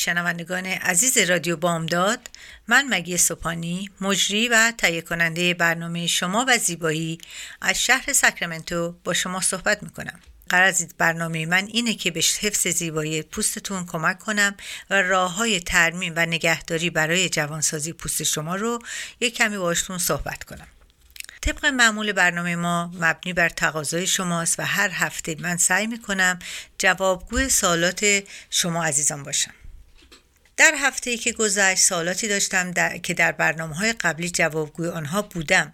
شنوندگان عزیز رادیو بامداد من مگی سپانی مجری و تهیه کننده برنامه شما و زیبایی از شهر ساکرامنتو با شما صحبت می‌کنم. قرار از برنامه من اینه که به حفظ زیبایی پوستتون کمک کنم و راه های ترمیم و نگهداری برای جوانسازی پوست شما رو یک کمی باشتون صحبت کنم. طبق معمول برنامه ما مبنی بر تقاضای شماست و هر هفته من سعی می‌کنم جوابگوی سوالات شما عزیزان باشم. در هفته ای که گذشت سوالاتی داشتم در... که در برنامه های قبلی جوابگوی آنها بودم.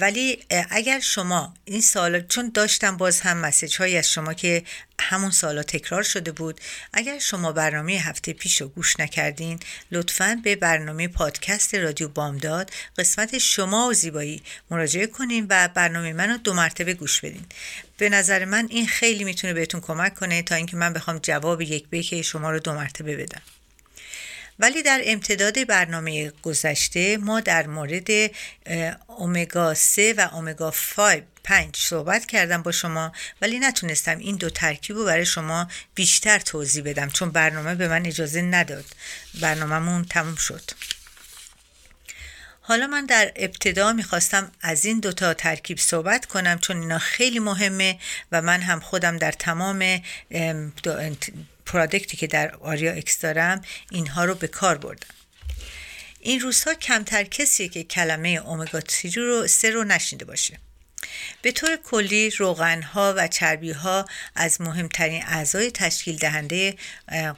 ولی اگر شما این سال چون داشتم باز هم مسیج هایی از شما که همون سالا تکرار شده بود اگر شما برنامه هفته پیش رو گوش نکردین لطفا به برنامه پادکست رادیو بامداد قسمت شما و زیبایی مراجعه کنین و برنامه من رو دو مرتبه گوش بدین. به نظر من این خیلی می‌تونه بهتون کمک کنه تا اینکه من بخوام جواب یک به شما رو دو مرتبه بدم. ولی در امتداد برنامه گذشته ما در مورد اومگا 3 و اومگا 5 پنج صحبت کردم با شما ولی نتونستم این دو ترکیب رو برای شما بیشتر توضیح بدم چون برنامه به من اجازه نداد. برنامهمون تموم شد. حالا من در ابتدا می‌خواستم از این دوتا ترکیب صحبت کنم چون اینا خیلی مهمه و من هم خودم در تمام پرادکتی که در آریا اکس دارم اینها رو به کار بردم. این روزها کمتر کسی که کلمه اومگا 3 رو سه رو نشنیده باشه. به طور کلی روغن ها و چربی ها از مهمترین اعضای تشکیل دهنده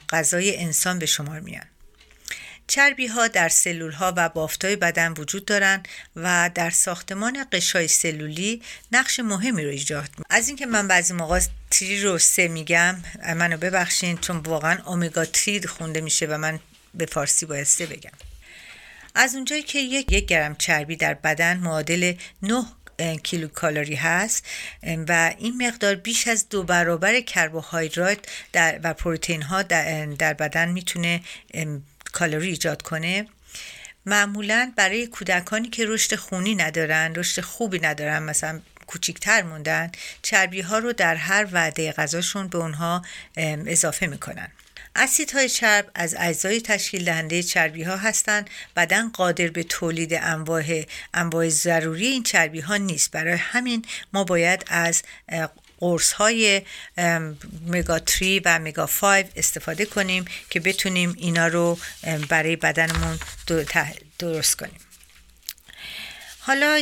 غذای انسان به شمار میان. چربی ها در سلول ها و بافتای بدن وجود دارند و در ساختمان قشای سلولی نقش مهمی رو ایجاد از اینکه من بعضی موقع تری رو سه میگم منو ببخشین چون واقعا اومگا تری خونده میشه و من به فارسی باید سه بگم. از اونجایی که یک, یک گرم چربی در بدن معادل 9 کیلو کالری هست و این مقدار بیش از دو برابر کربوهیدرات و پروتئین ها در بدن می‌تونه کالری ایجاد کنه معمولا برای کودکانی که رشد خونی ندارن رشد خوبی ندارن مثلا کوچیکتر موندن چربی ها رو در هر وعده غذاشون به اونها اضافه می‌کنن. اسیدهای چرب از اجزای تشکیل دهنده چربی ها هستند بدن قادر به تولید انواع انواع ضروری این چربی ها نیست. برای همین ما باید از قرص های مگا 3 و مگا 5 استفاده کنیم که بتونیم اینا رو برای بدنمون درست کنیم. حالا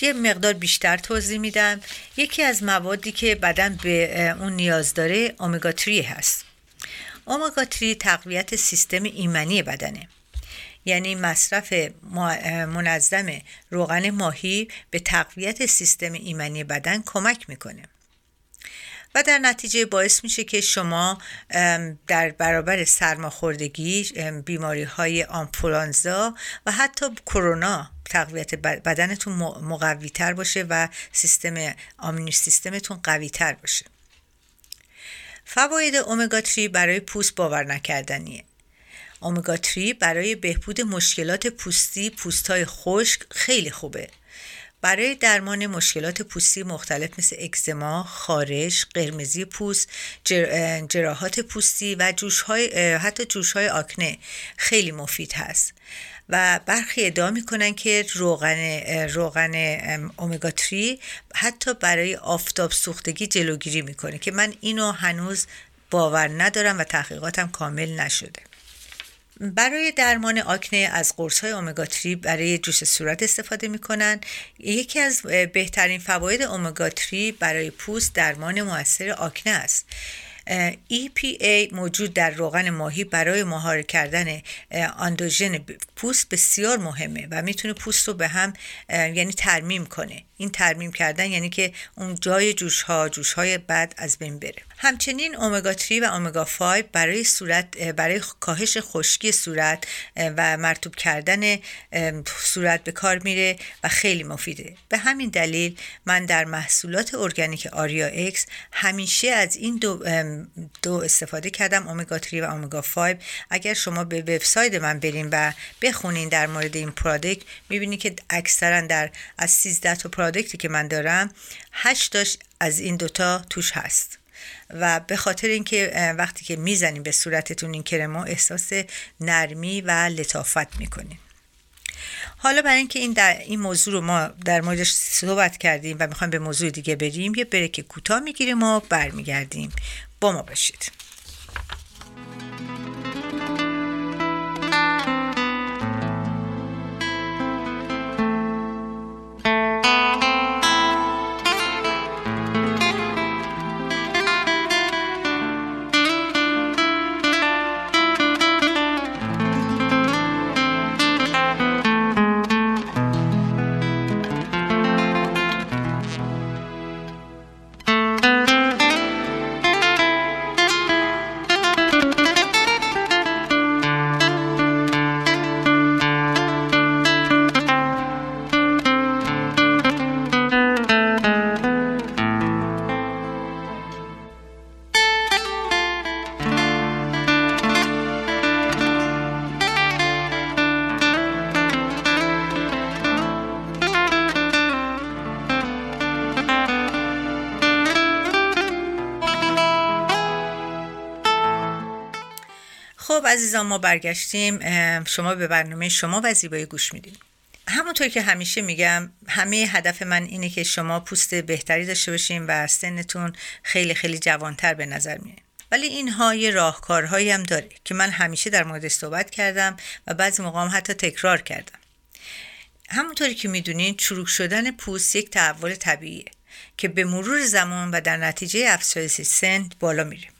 یه مقدار بیشتر توضیح میدم. یکی از موادی که بدن به اون نیاز داره اومگا 3 هست. اومگا 3 تقویت سیستم ایمنی بدنه. یعنی مصرف منظم روغن ماهی به تقویت سیستم ایمنی بدن کمک می‌کنه. و در نتیجه باعث میشه که شما در برابر سرماخوردگی بیماری های آنفولانزا و حتی کرونا تقویت بدنتون مقوی تر باشه و سیستم آمینی سیستمتون قوی تر باشه. فواید اومگا 3 برای پوست باور نکردنیه. اومگا 3 برای بهبود مشکلات پوستی پوستای خشک خیلی خوبه. برای درمان مشکلات پوستی مختلف مثل اکزما، خارش، قرمزی پوست، جراحات پوستی و جوش های حتی جوش های آکنه خیلی مفید هست. و برخی ادعا می‌کنن که روغن روغن اومگا 3 حتی برای آفتاب سوختگی جلوگیری می‌کنه که من اینو هنوز باور ندارم و تحقیقاتم کامل نشده. برای درمان آکنه از قرص های اومگا 3 برای جوش صورت استفاده می‌کنن. یکی از بهترین فواید اومگا 3 برای پوست درمان موثر آکنه است. EPA موجود در روغن ماهی برای مهار کردن آندوژن پوست بسیار مهمه و می‌تونه پوست رو به هم یعنی ترمیم کنه. این ترمیم کردن یعنی که اون جای جوش ها جوش های بد از بین بره. همچنین اومگا 3 و اومگا 5 برای صورت برای کاهش خشکی صورت و مرطوب کردن صورت به کار میره و خیلی مفیده. به همین دلیل من در محصولات ارگانیک Aria X همیشه از این دو, دو استفاده کردم اومگا 3 و اومگا 5 اگر شما به وبسایت من برین و بخونین در مورد این product می‌بینید که اکثرا در از 13 تا product ی که من دارم 8 از این دوتا توش هست. و به خاطر اینکه وقتی که می‌زنیم به صورتتون این کرمو احساس نرمی و لطافت می‌کنین. حالا برای اینکه این در این موضوع رو ما در موردش صحبت کردیم و می‌خوایم به موضوع دیگه بریم یه بریک کوتاه می‌گیریم و برمیگردیم. با ما باشید. خب عزیزان ما برگشتیم شما به برنامه شما و زیبایی گوش میدیم. همونطور که همیشه میگم همه هدف من اینه که شما پوست بهتری داشته باشین و سنتون خیلی خیلی جوانتر به نظر میاد ولی اینها یه راهکارهایی هم داره که من همیشه در موردش صحبت کردم و بعضی موقع هم حتی تکرار کردم. همونطوری که می‌دونین چروک شدن پوست یک تحول طبیعیه که به مرور زمان و در نتیجه افزایش سن بالا میره.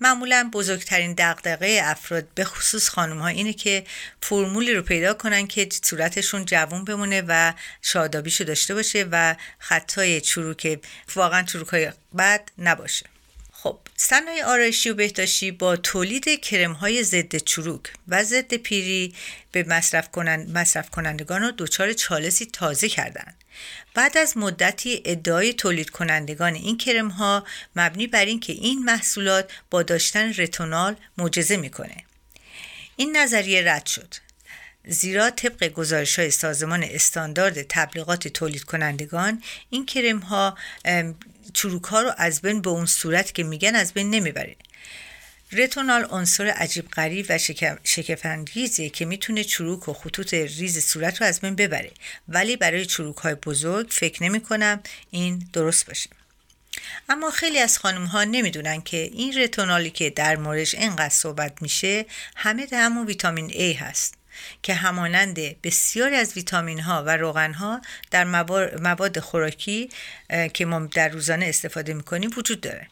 معمولا بزرگترین دغدغه افراد به خصوص خانم ها اینه که فرمولی رو پیدا کنن که صورتشون جوون بمونه و شادابیشو داشته باشه و خطای چروک واقعا چروک های بد نباشه. خب صنایع آرایشی و بهداشتی با تولید کرم های ضد چروک و ضد پیری به مصرف, کنند، مصرف کنندگان رو دچار چالشی تازه کردند بعد از مدتی ادعای تولید کنندگان این کرم ها مبنی بر اینکه این محصولات با داشتن رتونال معجزه می‌کنه. این نظریه رد شد. زیرا طبق گزارش های سازمان استاندارد تبلیغات تولید کنندگان این کرم ها چروک ها رو از بین به اون صورت که میگن از بین نمی‌بره. رتونال عنصر عجیب غریب و شکفانگیزیه که می‌تونه چروک و خطوط ریز صورت رو از بین ببره. ولی برای چروک های بزرگ فکر نمی کنم این درست باشه. اما خیلی از خانم ها نمی‌دونن که این رتونالی که در موردش اینقدر صحبت میشه همه همون ویتامین A هست که همانند بسیاری از ویتامین ها و روغن ها در مواد خوراکی که ما در روزانه استفاده می‌کنیم وجود داره.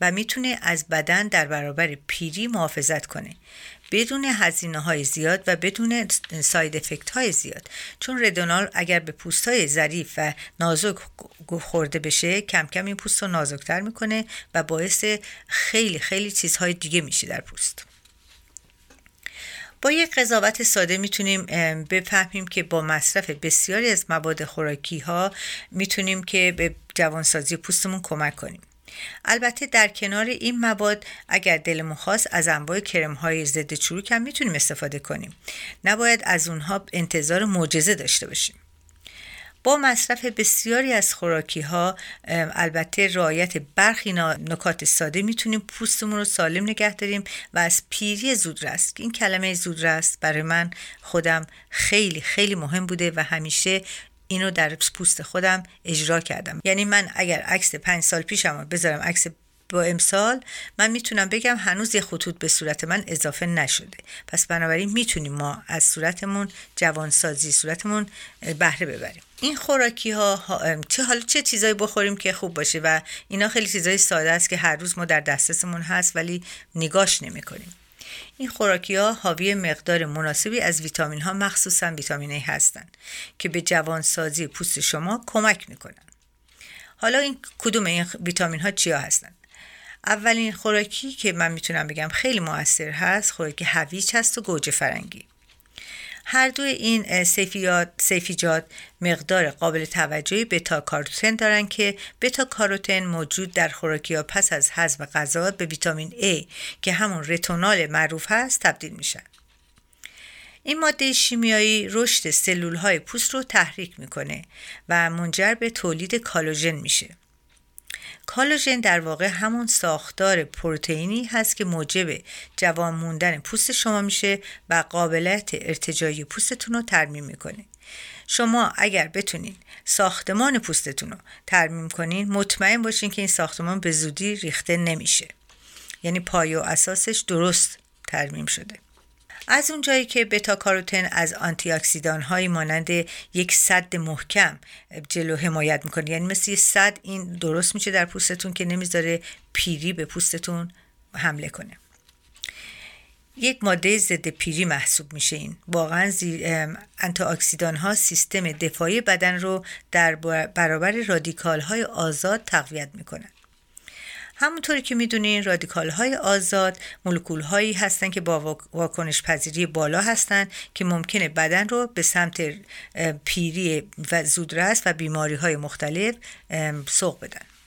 و می‌تونه از بدن در برابر پیری محافظت کنه. بدون هزینه های زیاد و بدون ساید افکت های زیاد. چون ردونال اگر به پوست های ظریف و نازک خورده بشه کم کم این پوست رو نازکتر می‌کنه و باعث خیلی خیلی چیزهای دیگه میشه در پوست. با یک قضاوت ساده می‌تونیم بفهمیم که با مصرف بسیاری از مواد خوراکی ها می‌تونیم که به جوانسازی پوستمون کمک کنیم. البته در کنار این مواد اگر دلمون خواست از انواع کرم های ضد چروک هم می‌تونیم استفاده کنیم. نباید از اونها انتظار معجزه داشته باشیم. با مصرف بسیاری از خوراکی ها البته رعایت برخی نکات ساده می‌تونیم پوستمون رو سالم نگه داریم و از پیری زودرس این کلمه زودرس برای من خودم خیلی خیلی مهم بوده و همیشه اینو در پوست خودم اجرا کردم. یعنی من اگر عکس پنج سال پیشم بذارم عکس با امسال من می‌تونم بگم هنوز یه خطوط به صورت من اضافه نشده. پس بنابراین می‌تونیم ما از صورتمون جوانسازی صورتمون بهره ببریم. این خوراکی ها چه حالا چه چیزایی بخوریم که خوب باشه و اینا خیلی چیزای ساده است که هر روز ما در دسترسمون هست ولی نگاش نمی کنیم. این خوراکی ها حاوی مقدار مناسبی از ویتامین ها مخصوصا ویتامین A هستند که به جوانسازی پوست شما کمک می‌کنن. حالا این کدوم این ویتامین ها چیا هستند؟ اولین خوراکی که من می‌تونم بگم خیلی موثر هست خوراکی هویج هست و گوجه فرنگی هر دو این سیفیجات مقدار قابل توجهی بتا کاروتن دارن که بتا کاروتن موجود در خوراکی ها پس از هضم غذا به ویتامین A که همون رتونال معروف هست تبدیل میشن. این ماده شیمیایی رشد سلول های پوست رو تحریک می‌کنه و منجر به تولید کالوژن میشه. کالوژن در واقع همون ساختار پروتئینی هست که موجب جوان موندن پوست شما میشه و قابلیت ارتجایی پوستتون رو ترمیم می‌کنه. شما اگر بتونین ساختمان پوستتون رو ترمیم کنین مطمئن باشین که این ساختمان به زودی ریخته نمیشه. یعنی پای و اساسش درست ترمیم شده. از اونجایی که بتا کاروتن از آنتی اکسیدان های مانند یک سد محکم جلو حمایت می‌کنه. یعنی مثل یه سد این درست میشه در پوستتون که نمی‌ذاره پیری به پوستتون حمله کنه. یک ماده ضد پیری محسوب میشه این. واقعا انتی اکسیدان ها سیستم دفاعی بدن رو در برابر رادیکال های آزاد تقویت می‌کنن. همونطوری که می‌دونین رادیکال های آزاد مولکول هایی هستن که با واکنش پذیری بالا هستن که ممکنه بدن رو به سمت پیری و زودرس و بیماری های مختلف سوق بدن.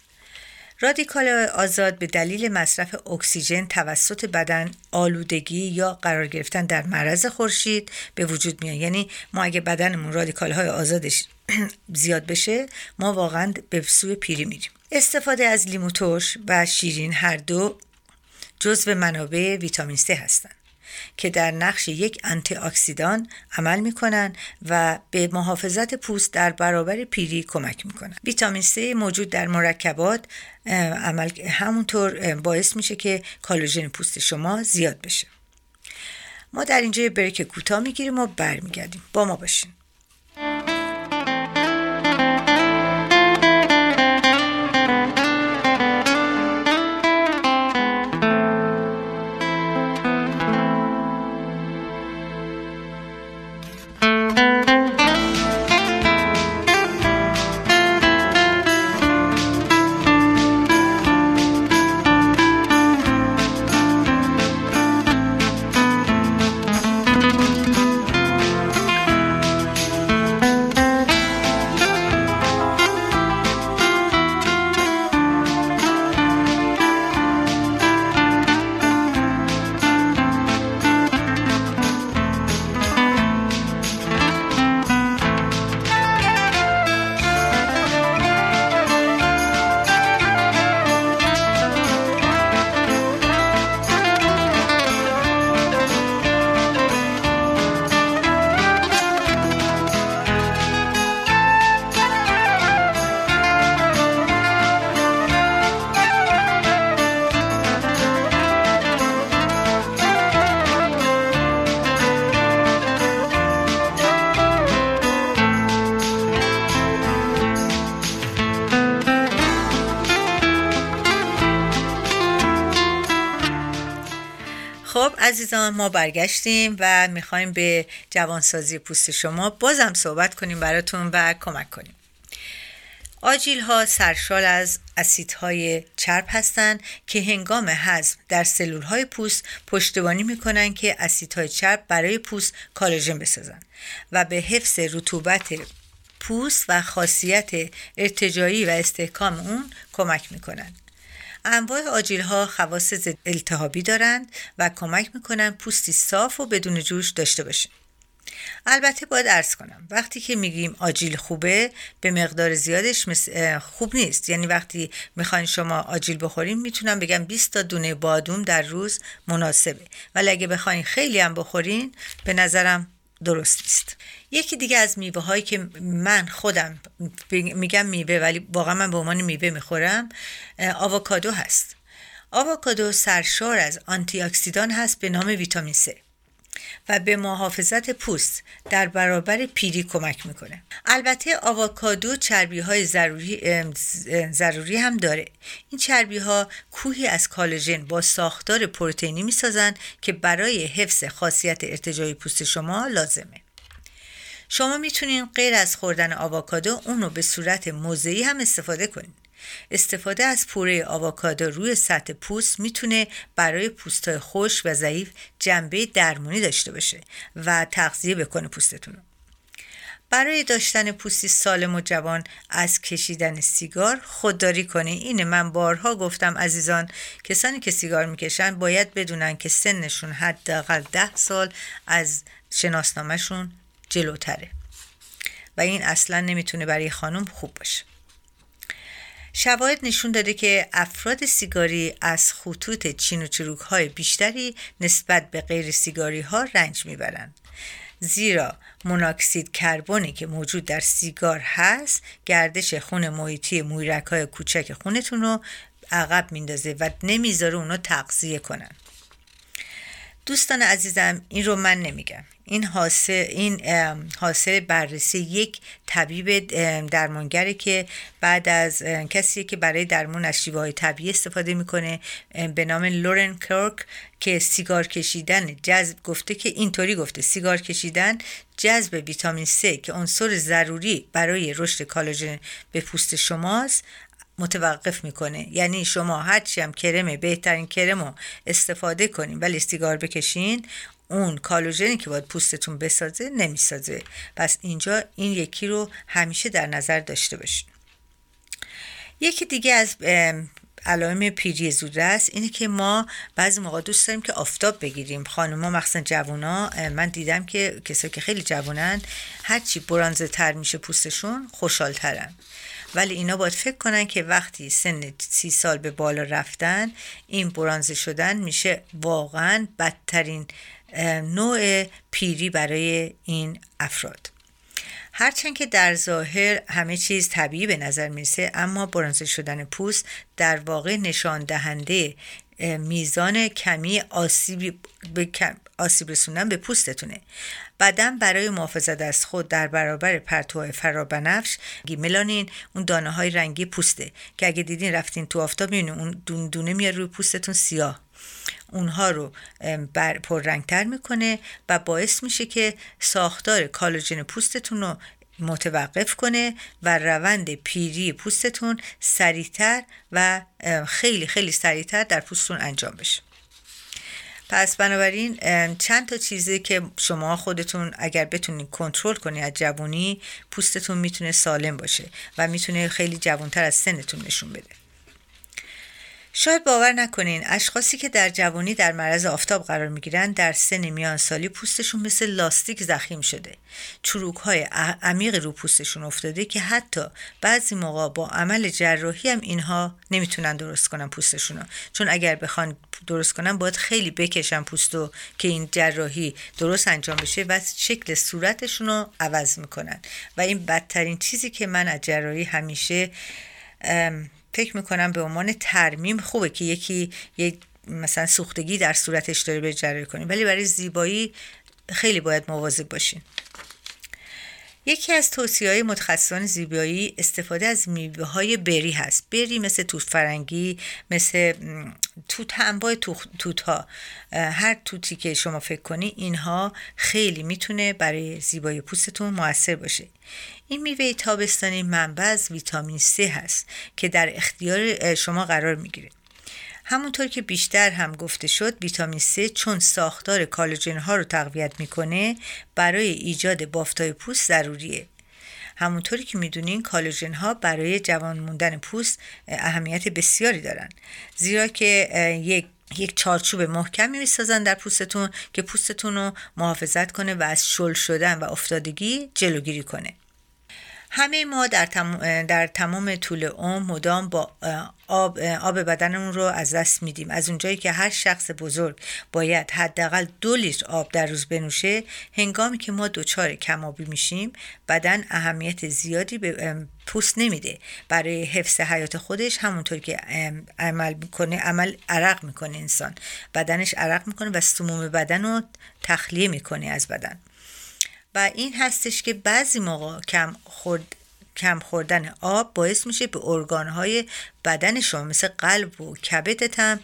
رادیکال آزاد به دلیل مصرف اکسیژن توسط بدن آلودگی یا قرار گرفتن در معرض خورشید به وجود میاد. یعنی ما اگه بدنمون رادیکال های آزادش زیاد بشه ما واقعا به سوی پیری میریم. استفاده از لیمو و شیرین هر دو جزو منابع ویتامین C هستند. که در نقش یک آنتی اکسیدان عمل می‌کنن و به محافظت پوست در برابر پیری کمک می‌کنن ویتامین C موجود در مرکبات عمل همونطور باعث میشه که کالوژن پوست شما زیاد بشه. ما در اینجا بریک کوتاه می‌گیریم و برمیگردیم. با ما باشین. عزیزان ما برگشتیم و می‌خوایم به جوانسازی پوست شما بازم صحبت کنیم براتون و کمک کنیم. آجیل ها سرشال از اسیدهای چرب هستند که هنگام هضم در سلول های پوست پشتیبانی می‌کنن که اسیدهای چرب برای پوست کالژن بسازن و به حفظ رطوبت پوست و خاصیت ارتجایی و استحکام اون کمک می‌کنند. انواع آجیل ها خواص التهابی دارند و کمک می‌کنن پوستی صاف و بدون جوش داشته باشیم. البته باید ارز کنم وقتی که میگیم آجیل خوبه به مقدار زیادش خوب نیست. یعنی وقتی می‌خواین شما آجیل بخورین می‌تونم بگم 20 تا دونه بادوم در روز مناسبه. ولی اگه بخواین خیلی هم بخورین به نظرم درست نیست یکی دیگه از میوه هایی که من خودم میگم میوه ولی واقعا من به عنوان میوه می‌خورم آووکادو هست. آووکادو سرشار از آنتی اکسیدان هست به نام ویتامین C و به محافظت پوست در برابر پیری کمک می‌کنه. البته آووکادو چربی های ضروری, ضروری هم داره. این چربی ها کوهی از کالژن با ساختار پروتئینی می‌سازند که برای حفظ خاصیت ارتجاعی پوست شما لازمه. شما می‌تونین غیر از خوردن آووکادو اون رو به صورت موضعی هم استفاده کنید استفاده از پوره آووکادو روی سطح پوست می‌تونه برای پوستهای خوش و ضعیف جنبه درمانی داشته باشه و تغذیه بکنه پوستتون برای داشتن پوستی سالم و جوان از کشیدن سیگار خودداری کنی. اینه من بارها گفتم عزیزان کسانی که سیگار می‌کشن باید بدونن که سنشون حداقل ده سال از شناسنامهشون جلوتره و این اصلا نمی‌تونه برای خانم خوب باشه. شواهد نشون داده که افراد سیگاری از خطوط چین و چروک های بیشتری نسبت به غیر سیگاری ها رنج می‌برند. زیرا موناکسید کربنی که موجود در سیگار هست گردش خون محیطی مویرک های کوچک خونتون رو عقب میندازه و نمی‌ذاره اونو تغذیه کنن. دوستان عزیزم این رو من نمیگم. این حاصل این حاصل بررسی یک طبیب درمانگری که بعد از کسی که برای درمان از شیوه های طبیعی استفاده می‌کنه به نام لورن کرک که سیگار کشیدن جذب گفته که اینطوری گفته سیگار کشیدن جذب ویتامین C که عنصر ضروری برای رشد کالاژن به پوست شماست متوقف می‌کنه. یعنی شما هرچی هم کرم بهترین کرم رو استفاده کنین ولی سیگار بکشین اون کالوژنی که باید پوستتون بسازه نمی‌سازه. پس اینجا این یکی رو همیشه در نظر داشته باشین. یکی دیگه از علائم پیری است اینه که ما بعضی موقع دوست داریم که آفتاب بگیریم. خانوما مخصوصا جوونا من دیدم که کسایی که خیلی جوونن هرچی برانزه تر میشه پوستشون خوشحال ترن ولی اینا باید فکر کنن که وقتی سن سی سال به بالا رفتن این برانزه شدن میشه واقعا بدترین نوع پیری برای این افراد. هرچند که در ظاهر همه چیز طبیعی به نظر می‌رسه اما برانزه شدن پوست در واقع نشان دهنده میزان کمی آسیب به آسیب رسوندن به پوستتونه. بدن برای محافظت از خود در برابر پرتوهای فرابنفش ملانین اون دانه های رنگی پوسته که اگه دیدین رفتین تو آفتاب می‌بینین اون دونه دونه میاد روی پوستتون سیاه. اونها رو پررنگتر می‌کنه و باعث میشه که ساختار کالوجین پوستتون رو متوقف کنه و روند پیری پوستتون سریعتر و خیلی خیلی سریعتر در پوستتون انجام بشه. پس بنابراین چند تا چیزی که شما خودتون اگر بتونید کنترل کنید از جوونی پوستتون می‌تونه سالم باشه و می‌تونه خیلی جوانتر از سنتون نشون بده. شاید باور نکنین اشخاصی که در جوانی در معرض آفتاب قرار می‌گیرن در سن میان سالی پوستشون مثل لاستیک زخیم شده چروک های عمیق رو پوستشون افتاده که حتی بعضی موقع با عمل جراحی هم اینها نمی‌تونن درست کنن پوستشون رو. چون اگر بخوان درست کنن باید خیلی بکشن پوستو که این جراحی درست انجام بشه و شکل صورتشون رو عوض می‌کنن و این بدترین چیزی که من از جراحی همیشه فکر می‌کنم به عنوان ترمیم خوبه که یکی یک مثلا سوختگی در صورتش داره به جراحی کنیم ولی برای زیبایی خیلی باید مواظب باشین یکی از توصیه های متخصصان زیبایی استفاده از میوه های بری هست. بری مثل توت فرنگی مثل توت انواع توت ها هر توتی که شما فکر کنی اینها خیلی می‌تونه برای زیبایی پوستتون موثر باشه. این میوه تابستانی منبع از ویتامین C هست که در اختیار شما قرار می‌گیره. همونطور که بیشتر هم گفته شد ویتامین C چون ساختار کالوجن ها رو تقویت می‌کنه برای ایجاد بافتای پوست ضروریه. همونطوری که می‌دونین کالوجن ها برای جوان موندن پوست اهمیت بسیاری دارن. زیرا که یک یک چارچوب محکمی می‌سازن در پوستتون که پوستتون رو محافظت کنه و از شل شدن و افتادگی جلوگیری کنه. همه ما در, در تمام طول عمر مدام با آب, آب بدنمون رو از دست میدیم. از اونجایی که هر شخص بزرگ باید حداقل دو لیتر آب در روز بنوشه هنگامی که ما دچار کمابی میشیم بدن اهمیت زیادی به پوست نمیده. برای حفظ حیات خودش همونطور که عمل می‌کنه عمل عرق می‌کنه انسان. بدنش عرق می‌کنه و سموم بدن رو تخلیه می‌کنه از بدن. و این هستش که بعضی موقع کم خورد کم خوردن آب باعث میشه به ارگانهای بدن شما مثل قلب و کبدت هم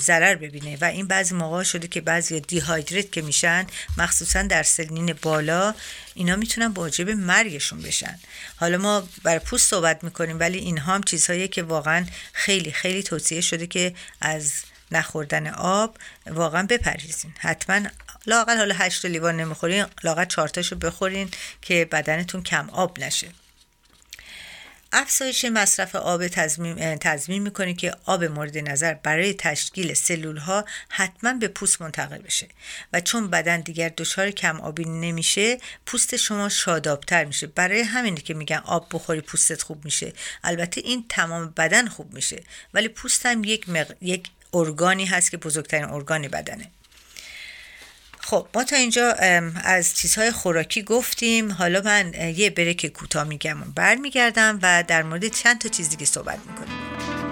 ضرر ببینه. و این بعضی موقع شده که بعضی دیهایدریت که میشن مخصوصا در سنین بالا اینا می‌تونن واجب مرگشون بشن. حالا ما بر پوست صحبت می‌کنیم ولی اینها هم چیزهایی که واقعا خیلی خیلی توصیه شده که از نخوردن آب واقعا بپرهیزین. حتما لاقل حالا هشت لیوان نمی‌خورین لاقل چهارتاشو بخورین که بدنتون کم آب نشه. افزایش مصرف آب تضمین, تضمین می‌کنه که آب مورد نظر برای تشکیل سلول ها حتما به پوست منتقل بشه و چون بدن دیگر دچار کم آبی نمیشه پوست شما شادابتر میشه. برای همینه که میگن آب بخوری پوستت خوب میشه. البته این تمام بدن خوب میشه ولی پوست هم یک, یک ارگانی هست که بزرگترین ارگان بدنه. خب ما تا اینجا از چیزهای خوراکی گفتیم. حالا من یه بریک کوتاه میگم و برمیگردم و در مورد چند تا چیز دیگه صحبت می‌کنیم.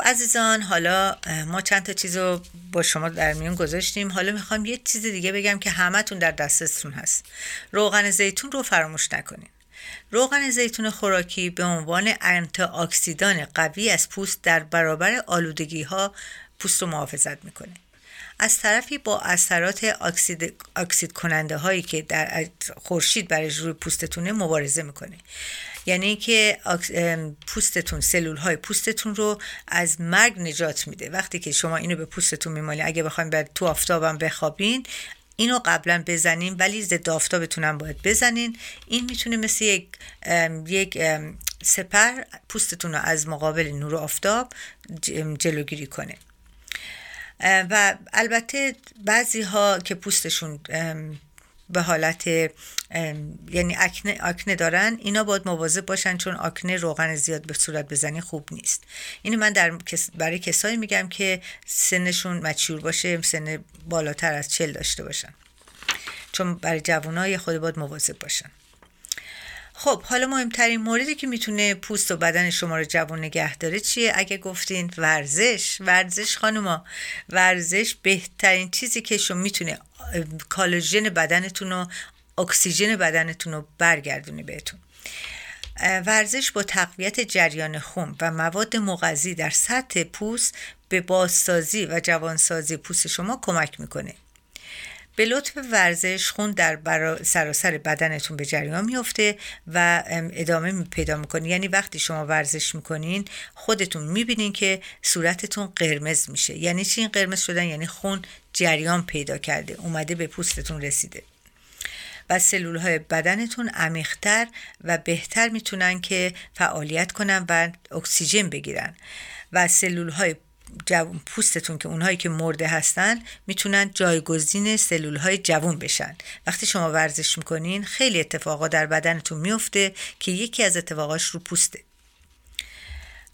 عزیزان حالا ما چند تا چیز رو با شما در میون گذاشتیم. حالا می‌خوام یه چیز دیگه بگم که همتون در دستتون هست. روغن زیتون رو فراموش نکنین. روغن زیتون خوراکی به عنوان انتی اکسیدان قوی از پوست در برابر آلودگی ها پوست رو محافظت می‌کنه. از طرفی با اثرات اکسید, اکسید کننده هایی که در خورشید برای روی پوستتونه مبارزه می‌کنه. یعنی که پوستتون سلول های پوستتون رو از مرگ نجات میده. وقتی که شما اینو به پوستتون میمالی اگه بخوایم به تو آفتابم بخوابین اینو قبلا بزنین ولی ضد آفتابتون باید بزنین. این می‌تونه مثل یک یک سپر پوستتون رو از مقابل نور آفتاب جلوگیری کنه. و البته بعضی ها که پوستشون به حالت یعنی اکنه, اکنه دارن اینا باید مواظب باشن چون اکنه روغن زیاد به صورت بزنی خوب نیست. اینو من در برای کسایی میگم که سنشون مچور باشه سن بالاتر از چل داشته باشن. چون برای جوانای خود باید مواظب باشن. خب حالا مهمترین موردی که می‌تونه پوست و بدن شما رو جوان نگه داره چیه؟ اگه گفتین ورزش. ورزش خانوما ورزش بهترین چیزی که شما می‌تونه کالوژن بدنتون و اکسیژن بدنتون رو برگردونه بهتون. ورزش با تقویت جریان خون و مواد مغذی در سطح پوست به بازسازی و جوانسازی پوست شما کمک می‌کنه. به لطف ورزش خون در سراسر بدنتون به جریان میفته و ادامه پیدا می‌کنه یعنی وقتی شما ورزش می‌کنین خودتون می‌بینین که صورتتون قرمز میشه. یعنی چی این قرمز شدن؟ یعنی خون جریان پیدا کرده اومده به پوستتون رسیده. و سلول های بدنتون عمیقتر و بهتر می‌تونن که فعالیت کنن و اکسیژن بگیرن. و سلول های جوون پوستتون که اونهایی که مرده هستن می‌تونن جایگزین سلول های جوون بشن. وقتی شما ورزش می‌کنین خیلی اتفاقا در بدنتون میفته که یکی از اتفاقاش رو پوسته.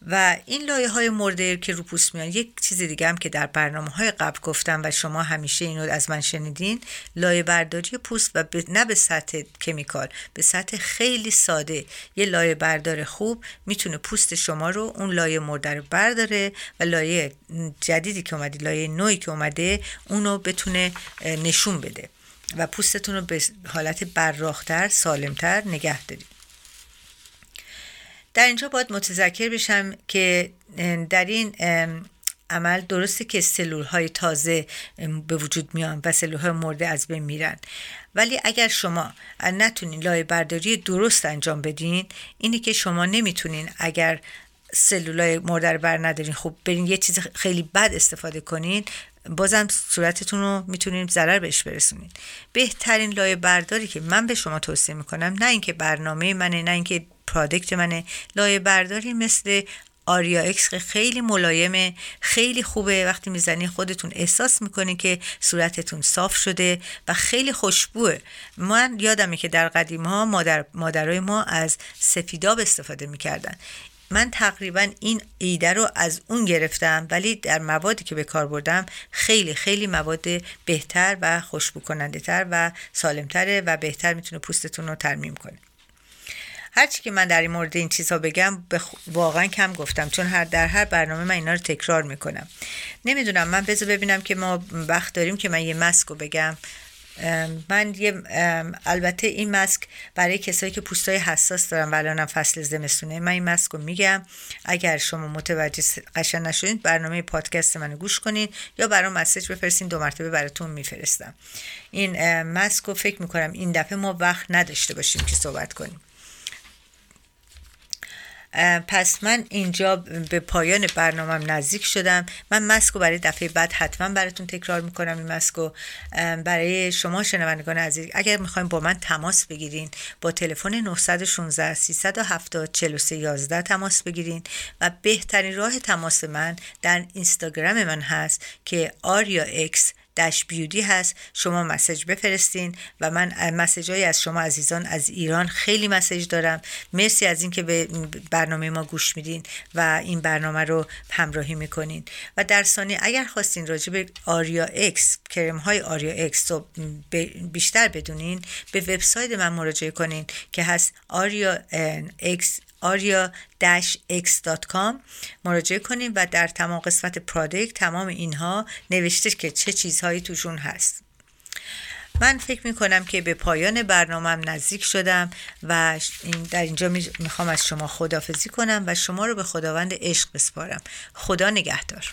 و این لایه های مرده که رو پوست میان یک چیز دیگه هم که در برنامه های قبل گفتم و شما همیشه اینو از من شنیدین لایه برداری پوست و نه به سطح کمیکال به سطح خیلی ساده. یه لایه بردار خوب می‌تونه پوست شما رو اون لایه مرده رو برداره و لایه جدیدی که اومده لایه نوعی که اومده اونو بتونه نشون بده و پوستتون رو به حالت براختر سالمتر نگه دارید. در اینجا باید متذکر بشم که در این عمل درسته که سلول های تازه به وجود میان و سلول های مرده از بین میرن. ولی اگر شما نتونین لایه برداری درست انجام بدین اینه که شما نمی‌تونین اگر سلولای مرده رو بر ندارین خب برین یه چیز خیلی بد استفاده کنین بازم صورتتون رو می‌تونین ضرر بهش برسونین. بهترین لایه برداری که من به شما توصیه می‌کنم نه اینکه برنامه منه نه اینکه پرادکت منه. لایه برداری مثل آریا اکس خیلی ملایمه خیلی خوبه. وقتی می‌زنی خودتون احساس می‌کنی که صورتتون صاف شده و خیلی خوشبوه. من یادمه که در قدیم ها مادر مادرای ما از سفیداب استفاده می‌کردن. من تقریبا این ایده رو از اون گرفتم ولی در موادی که به کار بردم خیلی خیلی مواد بهتر و خوشبو کننده تر و سالمتره و بهتر می‌تونه پوستتون رو ترمیم کنه. هرچی که من در این مورد این چیزها بگم واقعا کم گفتم چون هر در هر برنامه من اینا رو تکرار می‌کنم. نمی‌دونم من بذار ببینم که ما وقت داریم که من یه مسک رو بگم. من یه البته این مسک برای کسایی که پوستای حساس دارن و الانم فصل زمستونه من این مسک رو میگم. اگر شما متوجه قشن نشدید برنامه پادکست منو گوش کنین یا برام مسج بفرستین دو مرتبه براتون میفرستم. این مسک رو فکر می‌کنم این دفعه ما وقت نداشته باشیم که صحبت کنیم. پس من اینجا به پایان برنامهم نزدیک شدم. من مسکو برای دفعه بعد حتما براتون تکرار می‌کنم این مسکو برای شما شنوندگان عزیز اگر می‌خوایم با من تماس بگیرین با تلفن 916 370 4311 تماس بگیرین و بهترین راه تماس من در اینستاگرام من هست که Aria X dash beauty هست. شما message بفرستین و من message های از شما عزیزان از ایران خیلی message دارم. مرسی از اینکه به برنامه ما گوش میدین و این برنامه رو همراهی می‌کنین. و در ثانیه اگر خواستین راجع به Aria X کرم های Aria X رو بیشتر بدونین به وبسایت من مراجعه کنین که هست آریا اکس aria-x.com مراجعه کنیم و در تمام قسمت پرادکت تمام اینها نوشته که چه چیزهایی توشون هست. من فکر می کنم که به پایان برنامهم نزدیک شدم و در اینجا می‌خوام از شما خدافزی کنم و شما رو به خداوند عشق بسپارم. خدا نگهدار.